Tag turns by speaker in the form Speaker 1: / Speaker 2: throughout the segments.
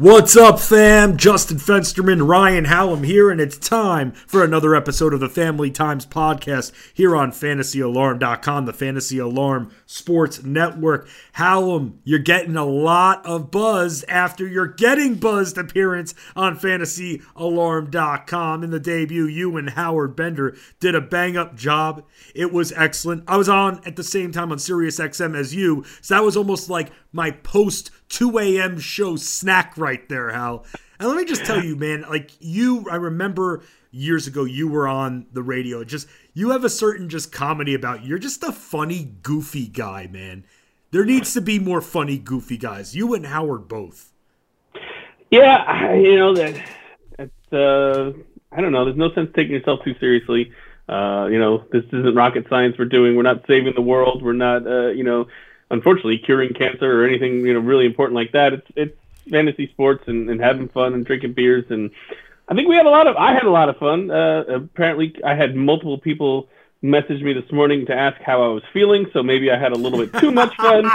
Speaker 1: What's up, fam? Justin Fensterman, Ryan Hallam here, and it's time for another episode of the Family Times podcast here on FantasyAlarm.com, the Fantasy Alarm Sports Network. Hallam, you're getting a lot of buzz after your getting buzzed appearance on FantasyAlarm.com. In the debut, you and Howard Bender did a bang up job. It was excellent. I was on at the same time on SiriusXM as you, so that was almost like my post 2 a.m. show snack right there, Hal. And let me just tell you, man, like you, I remember years ago you were on the radio. Just you have a certain just comedy about you. You're just a funny, goofy guy, man. There needs to be more funny, goofy guys. You and Howard both.
Speaker 2: Yeah, you know that. It's, uh, I don't know. There's no sense taking yourself too seriously. Uh, you know, this isn't rocket science we're doing. We're not saving the world. We're not, uh, you know, unfortunately curing cancer or anything you know really important like that. It's it's fantasy sports and, and having fun and drinking beers and I think we had a lot of I had a lot of fun. Uh, apparently, I had multiple people message me this morning to ask how I was feeling, so maybe I had a little bit too much fun.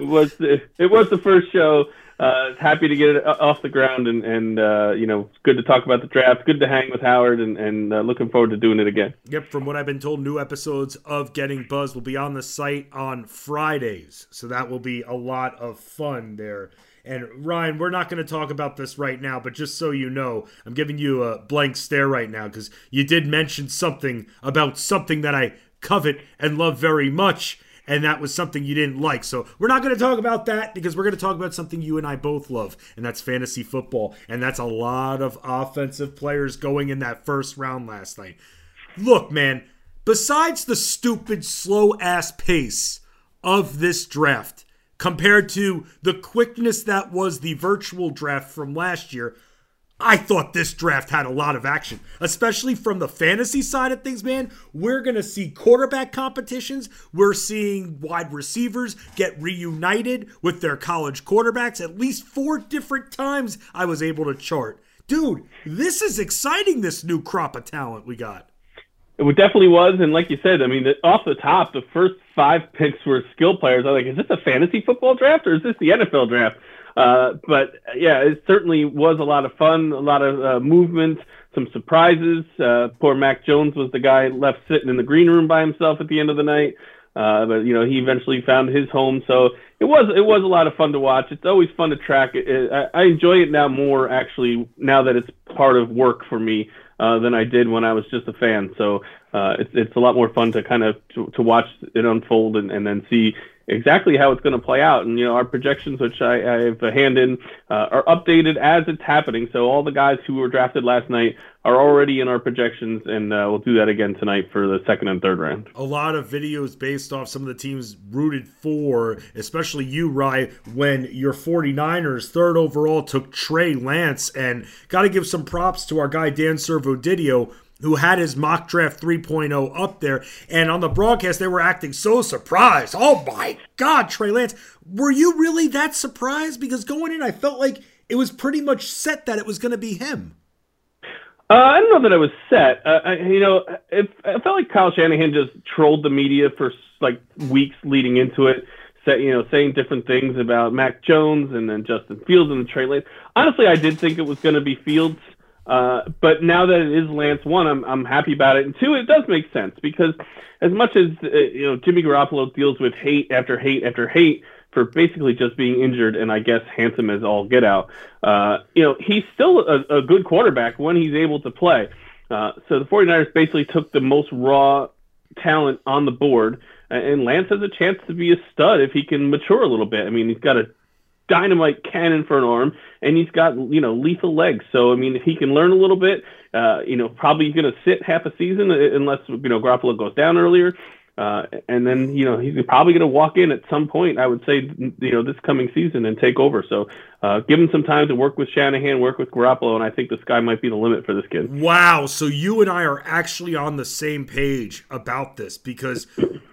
Speaker 2: it was the, it was the first show uh, happy to get it off the ground and, and uh, you know, it's good to talk about the draft. Good to hang with Howard and, and uh, looking forward to doing it again.
Speaker 1: Yep, from what I've been told, new episodes of Getting Buzz will be on the site on Fridays. So that will be a lot of fun there. And Ryan, we're not going to talk about this right now, but just so you know, I'm giving you a blank stare right now because you did mention something about something that I covet and love very much and that was something you didn't like. So we're not going to talk about that because we're going to talk about something you and I both love, and that's fantasy football. And that's a lot of offensive players going in that first round last night. Look, man, besides the stupid, slow ass pace of this draft compared to the quickness that was the virtual draft from last year, I thought this draft had a lot of action, especially from the fantasy side of things, man. We're going to see quarterback competitions. We're seeing wide receivers get reunited with their college quarterbacks at least four different times I was able to chart. Dude, this is exciting, this new crop of talent we got.
Speaker 2: It definitely was. And like you said, I mean, off the top, the first five picks were skill players. I was like, is this a fantasy football draft or is this the NFL draft? Uh, but yeah, it certainly was a lot of fun, a lot of uh, movement, some surprises. Uh, poor Mac Jones was the guy left sitting in the green room by himself at the end of the night. Uh, but you know, he eventually found his home. So it was it was a lot of fun to watch. It's always fun to track it. it I, I enjoy it now more actually now that it's part of work for me uh, than I did when I was just a fan. So uh, it's it's a lot more fun to kind of to, to watch it unfold and, and then see exactly how it's going to play out. And you know, our projections, which I, I have a hand in, uh, are updated as it's happening. So all the guys who were drafted last night are already in our projections, and uh, we'll do that again tonight for the second and third round.
Speaker 1: A lot of videos based off some of the teams rooted for, especially you, Rye, when your 49ers third overall took Trey Lance, and got to give some props to our guy Dan Servodidio who had his mock draft 3.0 up there. And on the broadcast, they were acting so surprised. Oh my God, Trey Lance. Were you really that surprised? Because going in, I felt like it was pretty much set that it was going to be him.
Speaker 2: Uh, I don't know that I was set. Uh, I, you know, it, I felt like Kyle Shanahan just trolled the media for like weeks leading into it. Say, you know, saying different things about Mac Jones and then Justin Fields and the Trey Lance. Honestly, I did think it was going to be Fields. Uh, but now that it is Lance one, I'm I'm happy about it. And two, it does make sense because as much as uh, you know Jimmy Garoppolo deals with hate after hate after hate for basically just being injured and I guess handsome as all get out, uh, you know he's still a, a, good quarterback when he's able to play. Uh, so the 49ers basically took the most raw talent on the board, and Lance has a chance to be a stud if he can mature a little bit. I mean, he's got a dynamite cannon for an arm, and he's got you know lethal legs. So I mean, if he can learn a little bit, uh, you know, probably going to sit half a season uh, unless you know Garoppolo goes down earlier. Uh, and then you know he's probably going to walk in at some point. I would say you know this coming season and take over. So uh, give him some time to work with Shanahan, work with Garoppolo, and I think the sky might be the limit for this kid.
Speaker 1: Wow! So you and I are actually on the same page about this because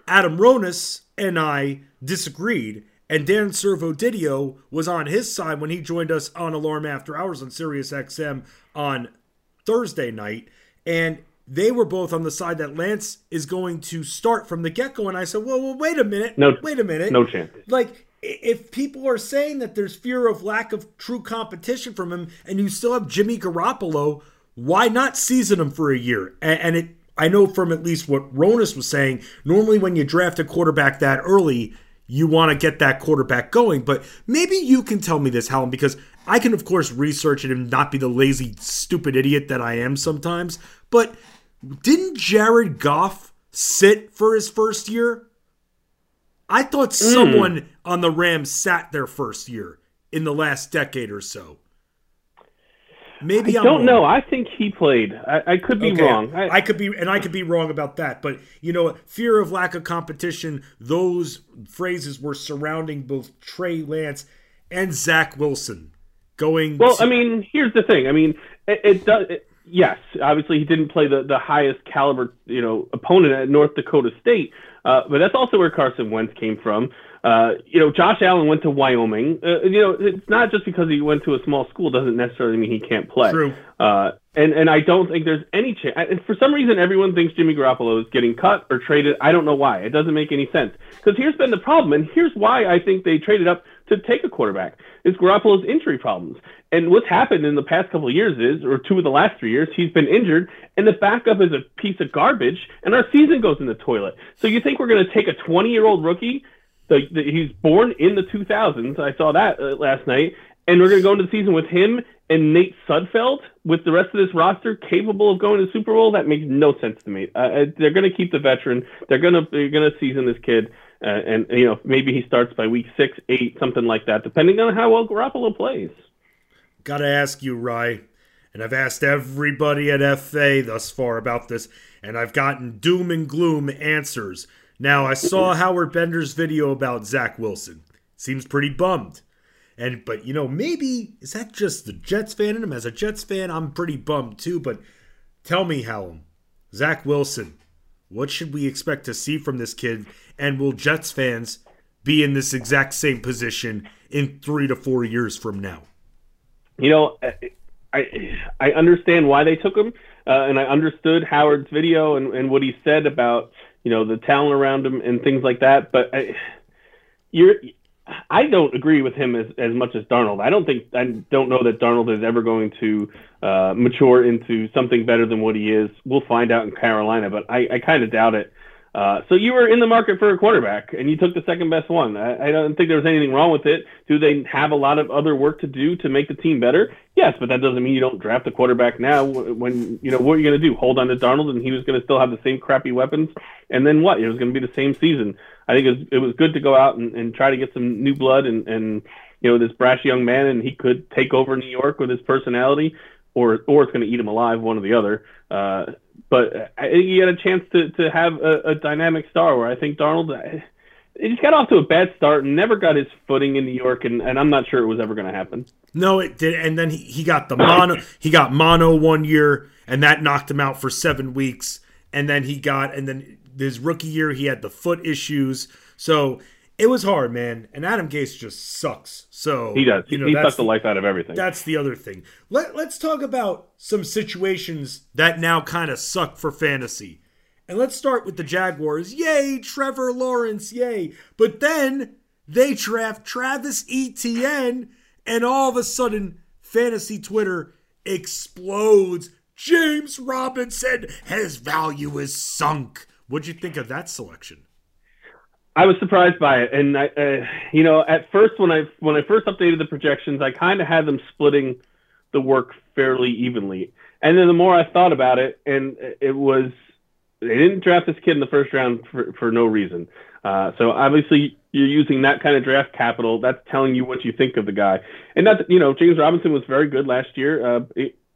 Speaker 1: Adam Ronis and I disagreed and Dan Servodidio was on his side when he joined us on Alarm After Hours on Sirius XM on Thursday night. And they were both on the side that Lance is going to start from the get go. And I said, well, well, wait a minute.
Speaker 2: No,
Speaker 1: wait a minute.
Speaker 2: No chance.
Speaker 1: Like, if people are saying that there's fear of lack of true competition from him, and you still have Jimmy Garoppolo, why not season him for a year? And, and it, I know from at least what Ronis was saying, normally when you draft a quarterback that early, you want to get that quarterback going. But maybe you can tell me this, Hallam, because I can, of course, research it and not be the lazy, stupid idiot that I am sometimes. But didn't Jared Goff sit for his first year? I thought mm. someone on the Rams sat their first year in the last decade or so.
Speaker 2: Maybe I I'm don't wrong. know. I think he played. I, I could be okay. wrong.
Speaker 1: I, I, could be, and I could be wrong about that. But you know, fear of lack of competition. Those phrases were surrounding both Trey Lance and Zach Wilson. Going
Speaker 2: well. To- I mean, here's the thing. I mean, it, it does. It, yes, obviously he didn't play the the highest caliber, you know, opponent at North Dakota State. Uh, but that's also where Carson Wentz came from. Uh, you know, Josh Allen went to Wyoming. Uh, you know, it's not just because he went to a small school doesn't necessarily mean he can't play.
Speaker 1: True.
Speaker 2: Uh, and and I don't think there's any chance. And for some reason, everyone thinks Jimmy Garoppolo is getting cut or traded. I don't know why. It doesn't make any sense. Because here's been the problem, and here's why I think they traded up to take a quarterback. Is Garoppolo's injury problems. And what's happened in the past couple of years is, or two of the last three years, he's been injured, and the backup is a piece of garbage, and our season goes in the toilet. So you think we're going to take a 20 year old rookie he's born in the 2000s. I saw that uh, last night, and we're going to go into the season with him and Nate Sudfeld with the rest of this roster capable of going to the Super Bowl. That makes no sense to me. Uh, uh they're going to keep the veteran. They're going to they're to season this kid, uh, and you know maybe he starts by week six, eight, something like that, depending on how well Garoppolo plays.
Speaker 1: Got to ask you, Rye, and I've asked everybody at FA thus far about this, and I've gotten doom and gloom answers. Now, I saw Howard Bender's video about Zach Wilson. Seems pretty bummed. And but you know, maybe is that just the Jets fan in him? As a Jets fan, I'm pretty bummed too. But tell me, Hallam, Zach Wilson, what should we expect to see from this kid? And will Jets fans be in this exact same position in three to four years from now?
Speaker 2: You know, I I understand why they took him, uh, and I understood Howard's video and, and what he said about you know the talent around him and things like that. But I, you're I don't agree with him as, as much as Darnold. I don't think I don't know that Darnold is ever going to uh, mature into something better than what he is. We'll find out in Carolina, but I, I kind of doubt it. Uh, so you were in the market for a quarterback, and you took the second best one. I, I don't think there was anything wrong with it. Do they have a lot of other work to do to make the team better? Yes, but that doesn't mean you don't draft a quarterback now. When you know what are you're going to do, hold on to Darnold, and he was going to still have the same crappy weapons. And then what? It was going to be the same season. I think it was, it was good to go out and, and try to get some new blood and, and you know this brash young man, and he could take over New York with his personality, or or it's going to eat him alive, one or the other. Uh, but I think you had a chance to to have a, a dynamic star where I think Darnold. Uh, he just got off to a bad start and never got his footing in New York, and, and I'm not sure it was ever going to happen.
Speaker 1: No, it did, and then he, he got the mono. he got mono one year, and that knocked him out for seven weeks. And then he got, and then his rookie year he had the foot issues. So it was hard, man. And Adam Gase just sucks. So
Speaker 2: he does. You know, he sucks the life out of everything.
Speaker 1: That's the other thing. Let Let's talk about some situations that now kind of suck for fantasy. And let's start with the Jaguars. Yay, Trevor Lawrence, yay. But then they draft Travis Etienne, and all of a sudden, fantasy Twitter explodes. James Robinson, his value is sunk. What'd you think of that selection?
Speaker 2: I was surprised by it, and I, uh, you know, at first when I when I first updated the projections, I kind of had them splitting the work fairly evenly, and then the more I thought about it, and it was they didn't draft this kid in the first round for, for no reason. Uh, so obviously you're using that kind of draft capital. That's telling you what you think of the guy, and that you know James Robinson was very good last year. Uh,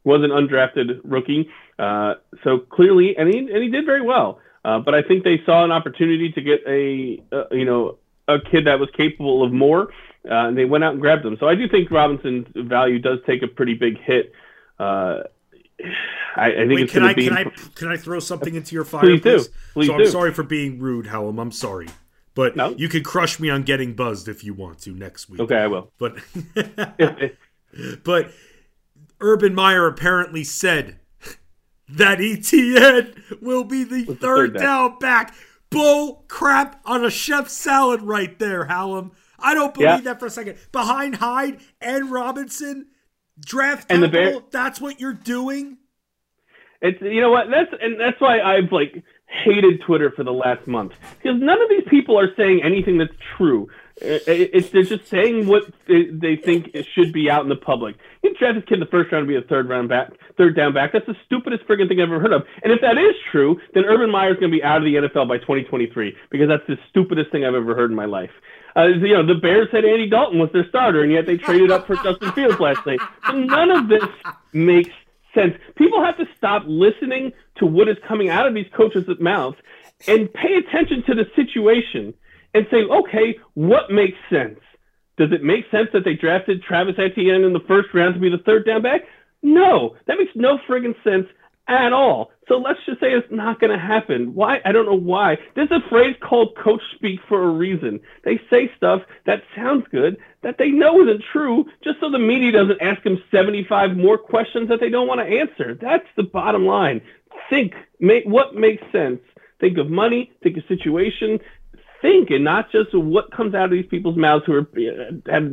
Speaker 2: was an undrafted rookie, uh, so clearly, and he and he did very well. Uh, but I think they saw an opportunity to get a, uh, you know, a kid that was capable of more, uh, and they went out and grabbed him. So I do think Robinson's value does take a pretty big hit. Uh, I, I, think Wait, it's
Speaker 1: can I
Speaker 2: be...
Speaker 1: can I can I throw something into your fire? Please,
Speaker 2: please? do. Please
Speaker 1: so
Speaker 2: do.
Speaker 1: I'm sorry for being rude, Hallam. I'm sorry, but no? you can crush me on getting buzzed if you want to next week.
Speaker 2: Okay, I will.
Speaker 1: But but Urban Meyer apparently said that Etienne will be the third, third down back. Bull crap on a chef salad right there, Hallam. I don't believe yeah. that for a second. Behind Hyde and Robinson, draft
Speaker 2: and
Speaker 1: the Bear- that's what you're doing.
Speaker 2: It's you know what that's and that's why I've like hated Twitter for the last month because none of these people are saying anything that's true. It's they're just saying what they think it should be out in the public. You draft this kid the first round to be a third round back, third down back. That's the stupidest friggin' thing I've ever heard of. And if that is true, then Urban Meyer is going to be out of the NFL by 2023 because that's the stupidest thing I've ever heard in my life. Uh, you know, the Bears had Andy Dalton was their starter, and yet they traded up for Justin Fields last night. So none of this makes sense. People have to stop listening to what is coming out of these coaches' mouths and pay attention to the situation and say, okay, what makes sense? Does it make sense that they drafted Travis Etienne in the first round to be the third down back? No, that makes no friggin' sense at all. So let's just say it's not going to happen. Why? I don't know why. There's a phrase called coach speak for a reason. They say stuff that sounds good that they know isn't true just so the media doesn't ask them 75 more questions that they don't want to answer. That's the bottom line. Think, make what makes sense. Think of money, think of situation, think, and not just what comes out of these people's mouths who are have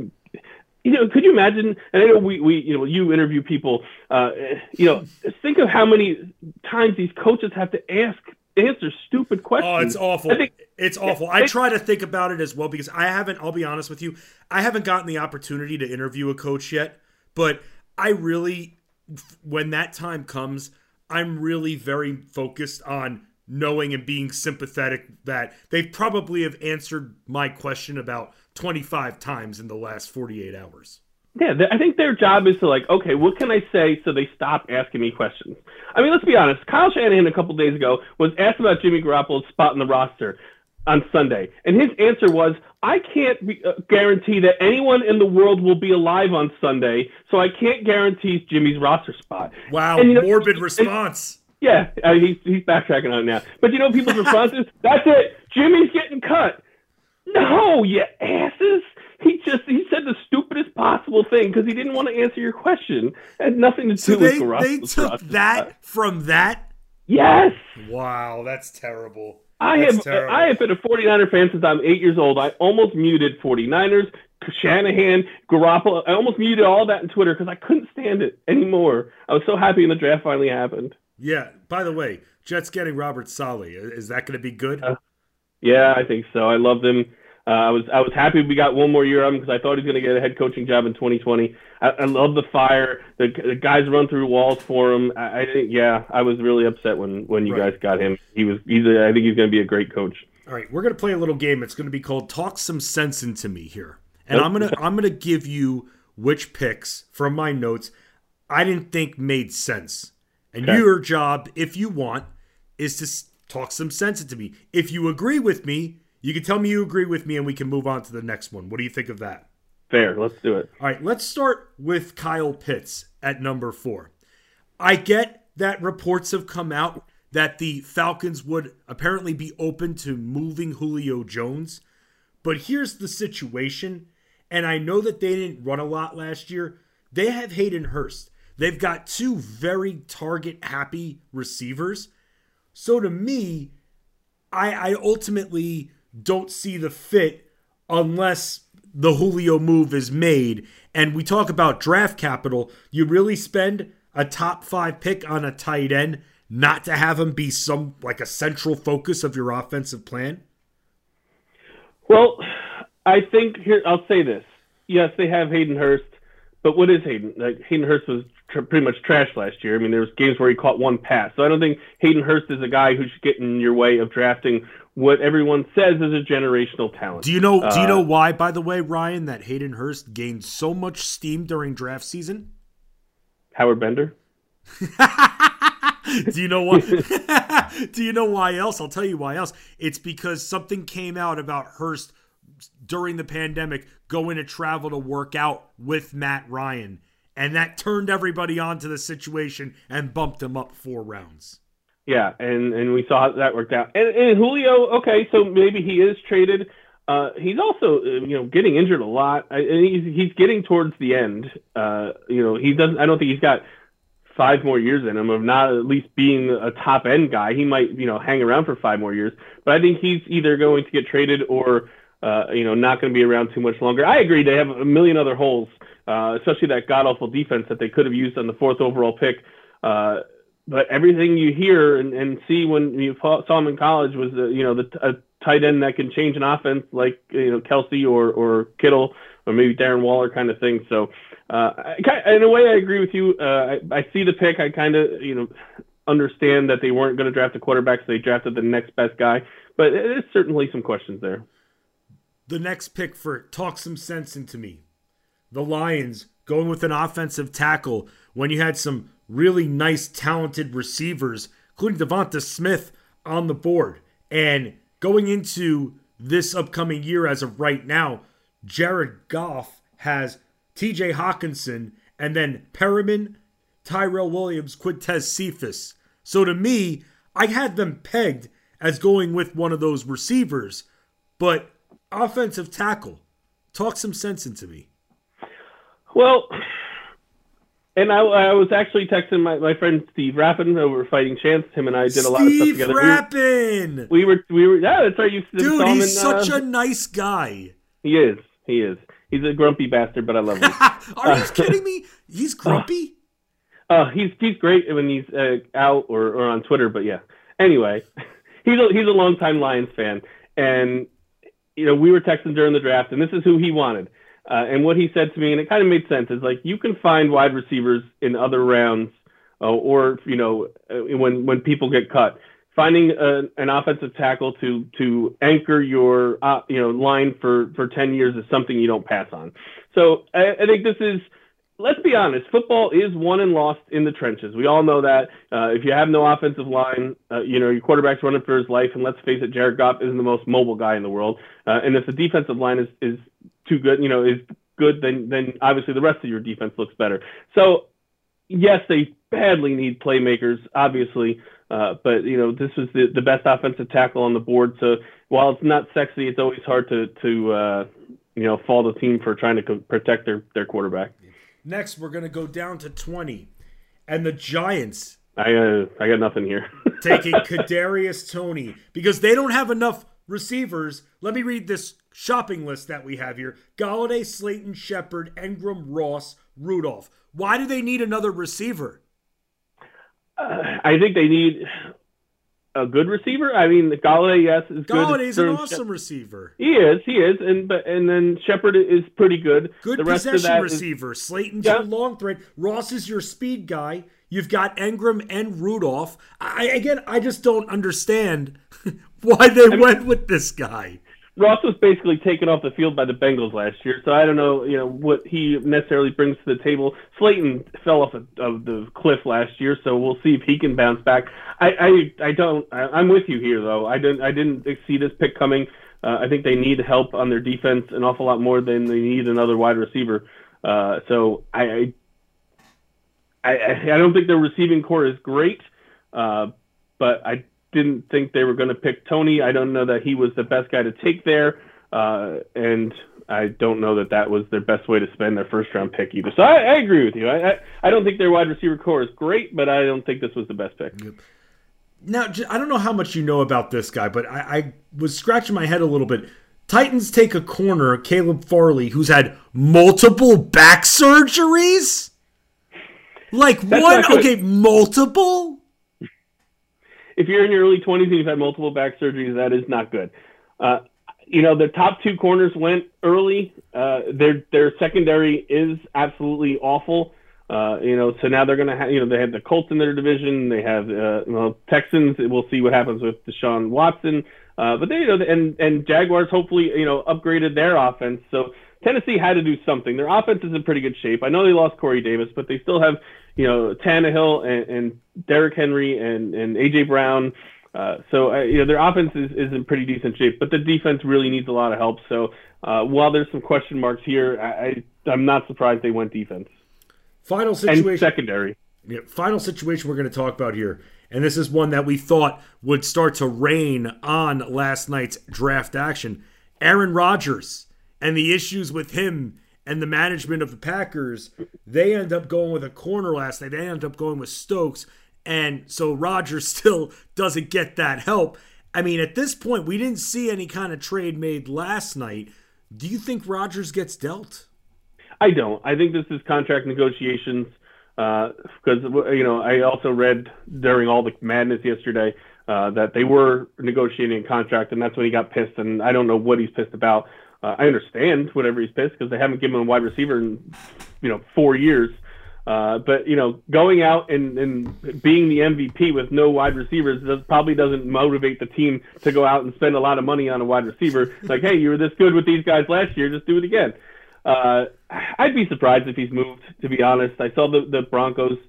Speaker 2: you know, could you imagine? And I know we, we you know, you interview people. Uh, you know, think of how many times these coaches have to ask answer stupid questions.
Speaker 1: Oh, it's awful. Think, it's awful. I try to think about it as well because I haven't. I'll be honest with you. I haven't gotten the opportunity to interview a coach yet, but I really, when that time comes, I'm really very focused on knowing and being sympathetic that they probably have answered my question about 25 times in the last 48 hours.
Speaker 2: Yeah, I think their job is to like, okay, what can I say so they stop asking me questions? I mean, let's be honest. Kyle Shanahan a couple days ago was asked about Jimmy Garoppolo's spot in the roster on Sunday, and his answer was, "I can't be, uh, guarantee that anyone in the world will be alive on Sunday, so I can't guarantee Jimmy's roster spot."
Speaker 1: Wow, and, you know, morbid response.
Speaker 2: And, yeah, uh, he's he's backtracking on it now, but you know people's responses? "That's it, Jimmy's getting cut." No, you asses. He just he said the stupidest possible thing because he didn't want to answer your question. It had nothing to do
Speaker 1: so
Speaker 2: with
Speaker 1: Garoppolo. They took that from that.
Speaker 2: Yes.
Speaker 1: Wow, that's terrible.
Speaker 2: I
Speaker 1: that's
Speaker 2: have
Speaker 1: terrible.
Speaker 2: I have been a 49er fan since I'm eight years old. I almost muted 49ers, Shanahan, Garoppolo. I almost muted all that on Twitter because I couldn't stand it anymore. I was so happy when the draft finally happened.
Speaker 1: Yeah. By the way, Jets getting Robert Saleh. Is that going to be good?
Speaker 2: Uh, yeah, I think so. I love him. Uh, I was I was happy we got one more year of him because I thought he was going to get a head coaching job in 2020. I, I love the fire. The, the, guys run through walls for him. I, I think yeah, I was really upset when when you right. guys got him. He was he's a, I think he's going to be a great coach.
Speaker 1: All right, we're going to play a little game. It's going to be called Talk Some Sense into Me here, and. I'm gonna I'm gonna give you which picks from my notes I didn't think made sense, and okay. your job, if you want, is to talk some sense into me. If you agree with me, you can tell me you agree with me and we can move on to the next one. What do you think of that?
Speaker 2: Fair. Let's do it.
Speaker 1: All right, let's start with Kyle Pitts at number four. I get that reports have come out that the Falcons would apparently be open to moving Julio Jones. But here's the situation, and I know that they didn't run a lot last year. They have Hayden Hurst. They've got two very target happy receivers. So to me, I, I ultimately don't see the fit unless the Julio move is made. And we talk about draft capital. You really spend a top five pick on a tight end not to have him be some like a central focus of your offensive plan?
Speaker 2: Well, I think here I'll say this. Yes, they have Hayden Hurst, but what is Hayden? Like Hayden Hurst was tr- pretty much trash last year. I mean, there was games where he caught one pass. So I don't think Hayden Hurst is a guy who should get in your way of drafting what everyone says is a generational talent.
Speaker 1: Do you know? Uh, do you know uh, why, by the way, Ryan, that Hayden Hurst gained so much steam during draft season?
Speaker 2: Howard Bender.
Speaker 1: do you know why? do you know why else? I'll tell you why else. It's because something came out about Hurst during the pandemic going to travel to work out with Matt Ryan and that turned everybody onto the situation and bumped him up four rounds.
Speaker 2: Yeah, and and we saw that worked out. And, and Julio, okay, so maybe he is traded. Uh, he's also, uh, you know, getting injured a lot. And he's he's getting towards the end. Uh, you know, he doesn't. I don't think he's got five more years in him of not at least being a top end guy. He might, you know, hang around for five more years. But I think he's either going to get traded or uh, you know, not going to be around too much longer. I agree. They have a million other holes, uh, especially that god awful defense that they could have used on the fourth overall pick. Uh, but everything you hear and, and see when you saw them in college was, uh, you know, the a tight end that can change an offense like you know Kelce or or Kittle or maybe Darren Waller kind of thing. So uh, I, in a way, I agree with you. Uh, I, I see the pick. I kind of you know understand that they weren't going to draft a quarterback, so they drafted the next best guy. But there's certainly some questions there.
Speaker 1: The next pick for talk some sense into me. The Lions going with an offensive tackle when you had some really nice, talented receivers, including Devonta Smith on the board. And going into this upcoming year, as of right now, Jared Goff has TJ Hockenson and then Perriman, Tyrell Williams, Quintez Cephus. So to me, I had them pegged as going with one of those receivers, but offensive tackle, talk some sense into me.
Speaker 2: Well, and I, I was actually texting my, my friend Steve Rappin over Fighting Chance. Him and I did
Speaker 1: Steve
Speaker 2: a lot of stuff together.
Speaker 1: Rappin!
Speaker 2: We were, we were, we were yeah, that's right. You
Speaker 1: Dude, he's
Speaker 2: in,
Speaker 1: such
Speaker 2: uh,
Speaker 1: a nice guy.
Speaker 2: He is. He is. He's a grumpy bastard, but I love him.
Speaker 1: Are you kidding me? He's grumpy.
Speaker 2: Uh, he's he's great when he's uh, out or, or on Twitter, but yeah. Anyway, he's a, he's a longtime Lions fan, and you know we were texting during the draft, and this is who he wanted. Uh, and what he said to me, and it kind of made sense, is like you can find wide receivers in other rounds, uh, or you know uh, when when people get cut finding a, an offensive tackle to to anchor your uh, you know line for for 10 years is something you don't pass on. So I, I, think this is let's be honest, football is won and lost in the trenches. We all know that. Uh, if you have no offensive line, uh, you know your quarterback's running for his life, and let's face it, Jared Goff isn't the most mobile guy in the world. Uh, and if the defensive line is is too good, you know, is good, then then obviously the rest of your defense looks better. So yes, they badly need playmakers, obviously. Uh, but you know, this was the, the best offensive tackle on the board. So while it's not sexy, it's always hard to to uh, you know fault the team for trying to co- protect their their quarterback.
Speaker 1: Next, we're gonna go down to twenty, and the Giants.
Speaker 2: I uh, I got nothing here.
Speaker 1: taking Kadarius Toney because they don't have enough receivers. Let me read this shopping list that we have here: Golladay, Slayton, Shepard, Engram, Ross, Rudolph. Why do they need another receiver?
Speaker 2: Uh, I think they need a good receiver. I mean, Golladay, yes, is good.
Speaker 1: Golladay's an awesome receiver.
Speaker 2: He is, he is, and but and then Shepard is pretty good.
Speaker 1: Good the possession receiver. Is, Slayton's yeah. your long thread. Ross is your speed guy. You've got Engram and Rudolph. I again, I just don't understand why they I mean, went with this guy.
Speaker 2: Ross was basically taken off the field by the Bengals last year, so I don't know, you know, what he necessarily brings to the table. Slayton fell off of, of the cliff last year, so we'll see if he can bounce back. I, I, I don't. I, am with you here, though. I didn't, I didn't see this pick coming. Uh, I think they need help on their defense an awful lot more than they need another wide receiver. Uh, so I, I, I, I don't think their receiving core is great, uh, but I didn't think they were going to pick Toney. I don't know that he was the best guy to take there, uh, and I don't know that that was their best way to spend their first round pick either. So I, I agree with you. I, I, I don't think their wide receiver core is great, but I don't think this was the best pick. Yep.
Speaker 1: Now I don't know how much you know about this guy, but I, I was scratching my head a little bit. Titans take a corner, Caleb Farley, who's had multiple back surgeries. Like That's one, okay, multiple
Speaker 2: if you're in your early 20s and you've had multiple back surgeries, that is not good. Uh, you know, the top two corners went early. Uh, their their secondary is absolutely awful. Uh, you know, so now they're going to have, you know, they have the Colts in their division. They have, uh, well, Texans. We'll see what happens with Deshaun Watson. Uh, but they, you know, and, and Jaguars hopefully, you know, upgraded their offense. So Tennessee had to do something. Their offense is in pretty good shape. I know they lost Corey Davis, but they still have, you know, Tannehill and, and Derrick Henry and, and AJ Brown. Uh, so uh, you know their offense is, is in pretty decent shape, but the defense really needs a lot of help. So uh, while there's some question marks here, I, I am not surprised they went defense.
Speaker 1: Final situation.
Speaker 2: And secondary.
Speaker 1: Yeah, final situation we're going to talk about here, and this is one that we thought would start to rain on last night's draft action. Aaron Rodgers and the issues with him and the management of the Packers, they end up going with a corner last night. They end up going with Stokes. And so Rodgers still doesn't get that help. I mean, at this point, we didn't see any kind of trade made last night. Do you think Rodgers gets dealt?
Speaker 2: I don't. I think this is contract negotiations because uh, you know I also read during all the madness yesterday uh, that they were negotiating a contract, and that's when he got pissed. And I don't know what he's pissed about. Uh, I understand whatever he's pissed because they haven't given him a wide receiver in you know four years. Uh, but you know, going out and, and being the MVP with no wide receivers does, probably doesn't motivate the team to go out and spend a lot of money on a wide receiver. like, hey, you were this good with these guys last year, just do it again. Uh, I'd be surprised if he's moved. To be honest, I saw the the Broncos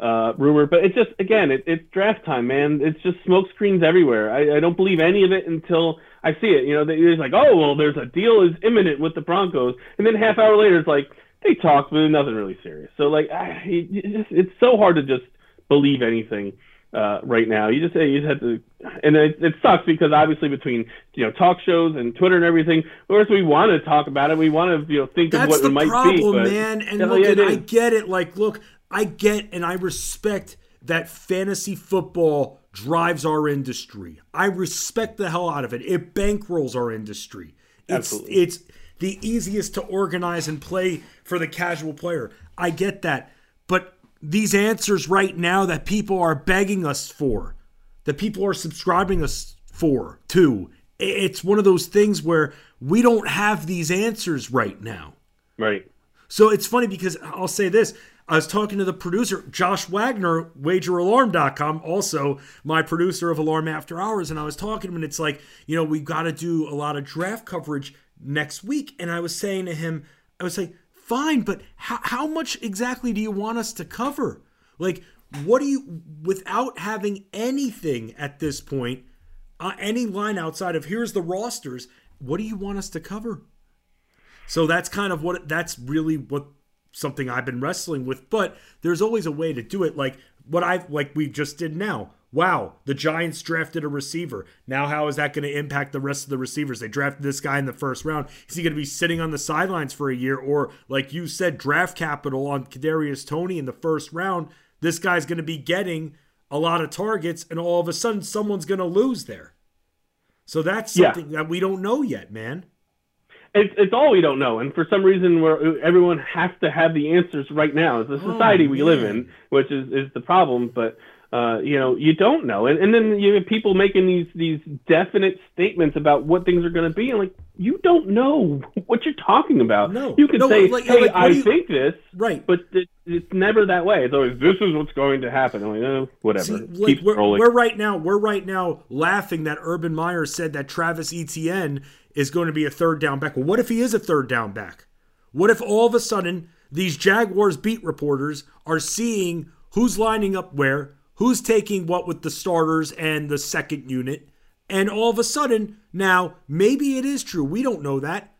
Speaker 2: uh, rumor, but it's just again, it, it's draft time, man. It's just smoke screens everywhere. I, I don't believe any of it until I see it. You know, it's like, oh well, there's a deal is imminent with the Broncos, and then half hour later, it's like they talked, but nothing really serious. So like, I, it, it's so hard to just believe anything uh, right now. You just you just have to, and it, it sucks because obviously between you know talk shows and Twitter and everything, of course we want to talk about it. We want to you know think
Speaker 1: That's
Speaker 2: of what
Speaker 1: the
Speaker 2: it might
Speaker 1: problem,
Speaker 2: be. But
Speaker 1: man. And look, and I get it. Like, look, I get and I respect that fantasy football drives our industry. I respect the hell out of it. It bankrolls our industry. It's
Speaker 2: Absolutely.
Speaker 1: it's the easiest to organize and play for the casual player. I get that. But these answers right now that people are begging us for, that people are subscribing us for, too, it's one of those things where we don't have these answers right now.
Speaker 2: Right.
Speaker 1: So it's funny because I'll say this. I was talking to the producer, Josh Wagner, wageralarm.com, also my producer of Alarm After Hours, and I was talking to him, and it's like, you know, we've got to do a lot of draft coverage next week. And I was saying to him, I was like, fine, but how, how much exactly do you want us to cover? Like, what do you, without having anything at this point, uh, any line outside of here's the rosters, what do you want us to cover? So that's kind of what, that's really what something I've been wrestling with, but there's always a way to do it. Like what I've, like we just did now wow, the Giants drafted a receiver. Now, how is that going to impact the rest of the receivers? They drafted this guy in the first round. Is he going to be sitting on the sidelines for a year? Or, like you said, draft capital on Kadarius Toney in the first round? This guy's going to be getting a lot of targets, and all of a sudden, someone's going to lose there. So that's something yeah. that we don't know yet, man.
Speaker 2: It's, it's all we don't know, and for some reason, where everyone has to have the answers right now. It's the society oh, we live in, which is is the problem. But uh, you know, you don't know. And, and then you have people making these these definite statements about what things are going to be, and like you don't know what you're talking about.
Speaker 1: No,
Speaker 2: you can
Speaker 1: no,
Speaker 2: say,
Speaker 1: like,
Speaker 2: "Hey,
Speaker 1: like,
Speaker 2: I
Speaker 1: you...
Speaker 2: think this,"
Speaker 1: right?
Speaker 2: But it, it's never that way. It's always this is what's going to happen. I'm like, oh, whatever.
Speaker 1: See, like, we're, we're right now. We're right now laughing that Urban Meyer said that Travis Etienne is going to be a third down back. Well, what if he is a third down back? What if all of a sudden these Jaguars beat reporters are seeing who's lining up where? who's taking what with the starters and the second unit. And all of a sudden, now, maybe it is true. We don't know that.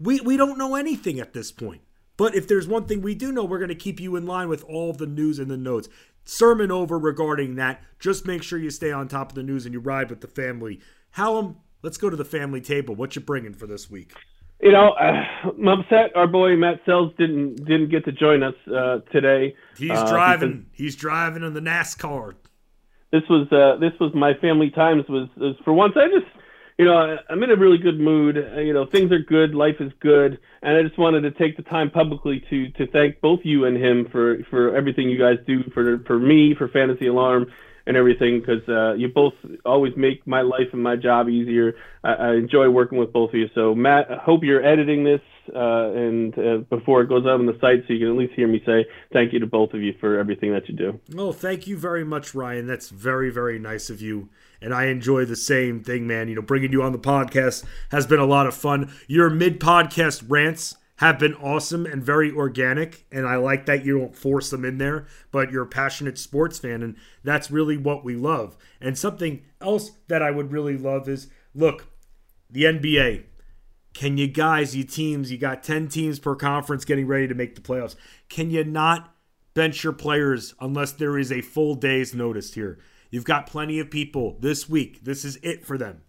Speaker 1: We, we don't know anything at this point. But if there's one thing we do know, we're going to keep you in line with all of the news and the notes. Sermon over regarding that. Just make sure you stay on top of the news and you ride with the family. Hallam, let's go to the family table. What you bringing for this week?
Speaker 2: You know, uh, I'm upset our boy Matt Selz didn't didn't get to join us uh, today.
Speaker 1: He's uh, driving. He's driving in the NASCAR.
Speaker 2: This was uh, this was my family times. Was, was for once I just you know I'm in a really good mood. Uh, you know things are good, life is good, and I just wanted to take the time publicly to to thank both you and him for for everything you guys do for for me for Fantasy Alarm and everything because uh, you both always make my life and my job easier. I, I enjoy working with both of you. So Matt, I hope you're editing this uh, and uh, before it goes up on the site, so you can at least hear me say thank you to both of you for everything that you do.
Speaker 1: Oh, thank you very much, Ryan. That's very very nice of you. And I enjoy the same thing, man. You know, bringing you on the podcast has been a lot of fun. Your mid podcast rants have been awesome and very organic. And I like that you don't force them in there, but you're a passionate sports fan. And that's really what we love. And something else that I would really love is look, the NBA. Can you guys, you teams, you got 10 teams per conference getting ready to make the playoffs. Can you not bench your players unless there is a full day's notice here? You've got plenty of people this week. This is it for them.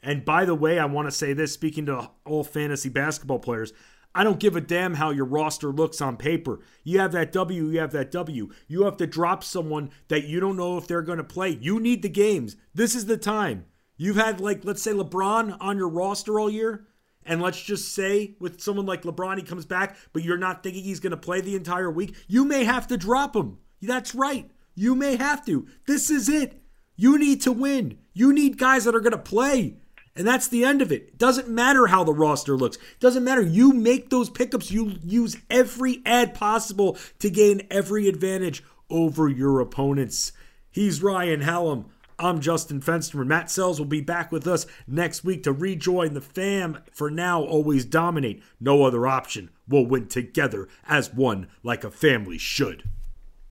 Speaker 1: And by the way, I want to say this speaking to all fantasy basketball players, I don't give a damn how your roster looks on paper. You have that W, you have that W. You have to drop someone that you don't know if they're going to play. You need the games. This is the time. You've had, like, let's say LeBron on your roster all year. And let's just say with someone like LeBron, he comes back, but you're not thinking he's going to play the entire week. You may have to drop him. That's right. You may have to. This is it. You need to win. You need guys that are going to play. And that's the end of it. Doesn't matter how the roster looks. Doesn't matter. You make those pickups. You use every ad possible to gain every advantage over your opponents. He's Ryan Hallam. I'm Justin Fensterman. Matt Selz will be back with us next week to rejoin the fam. For now, always dominate. No other option. We'll win together as one like a family should.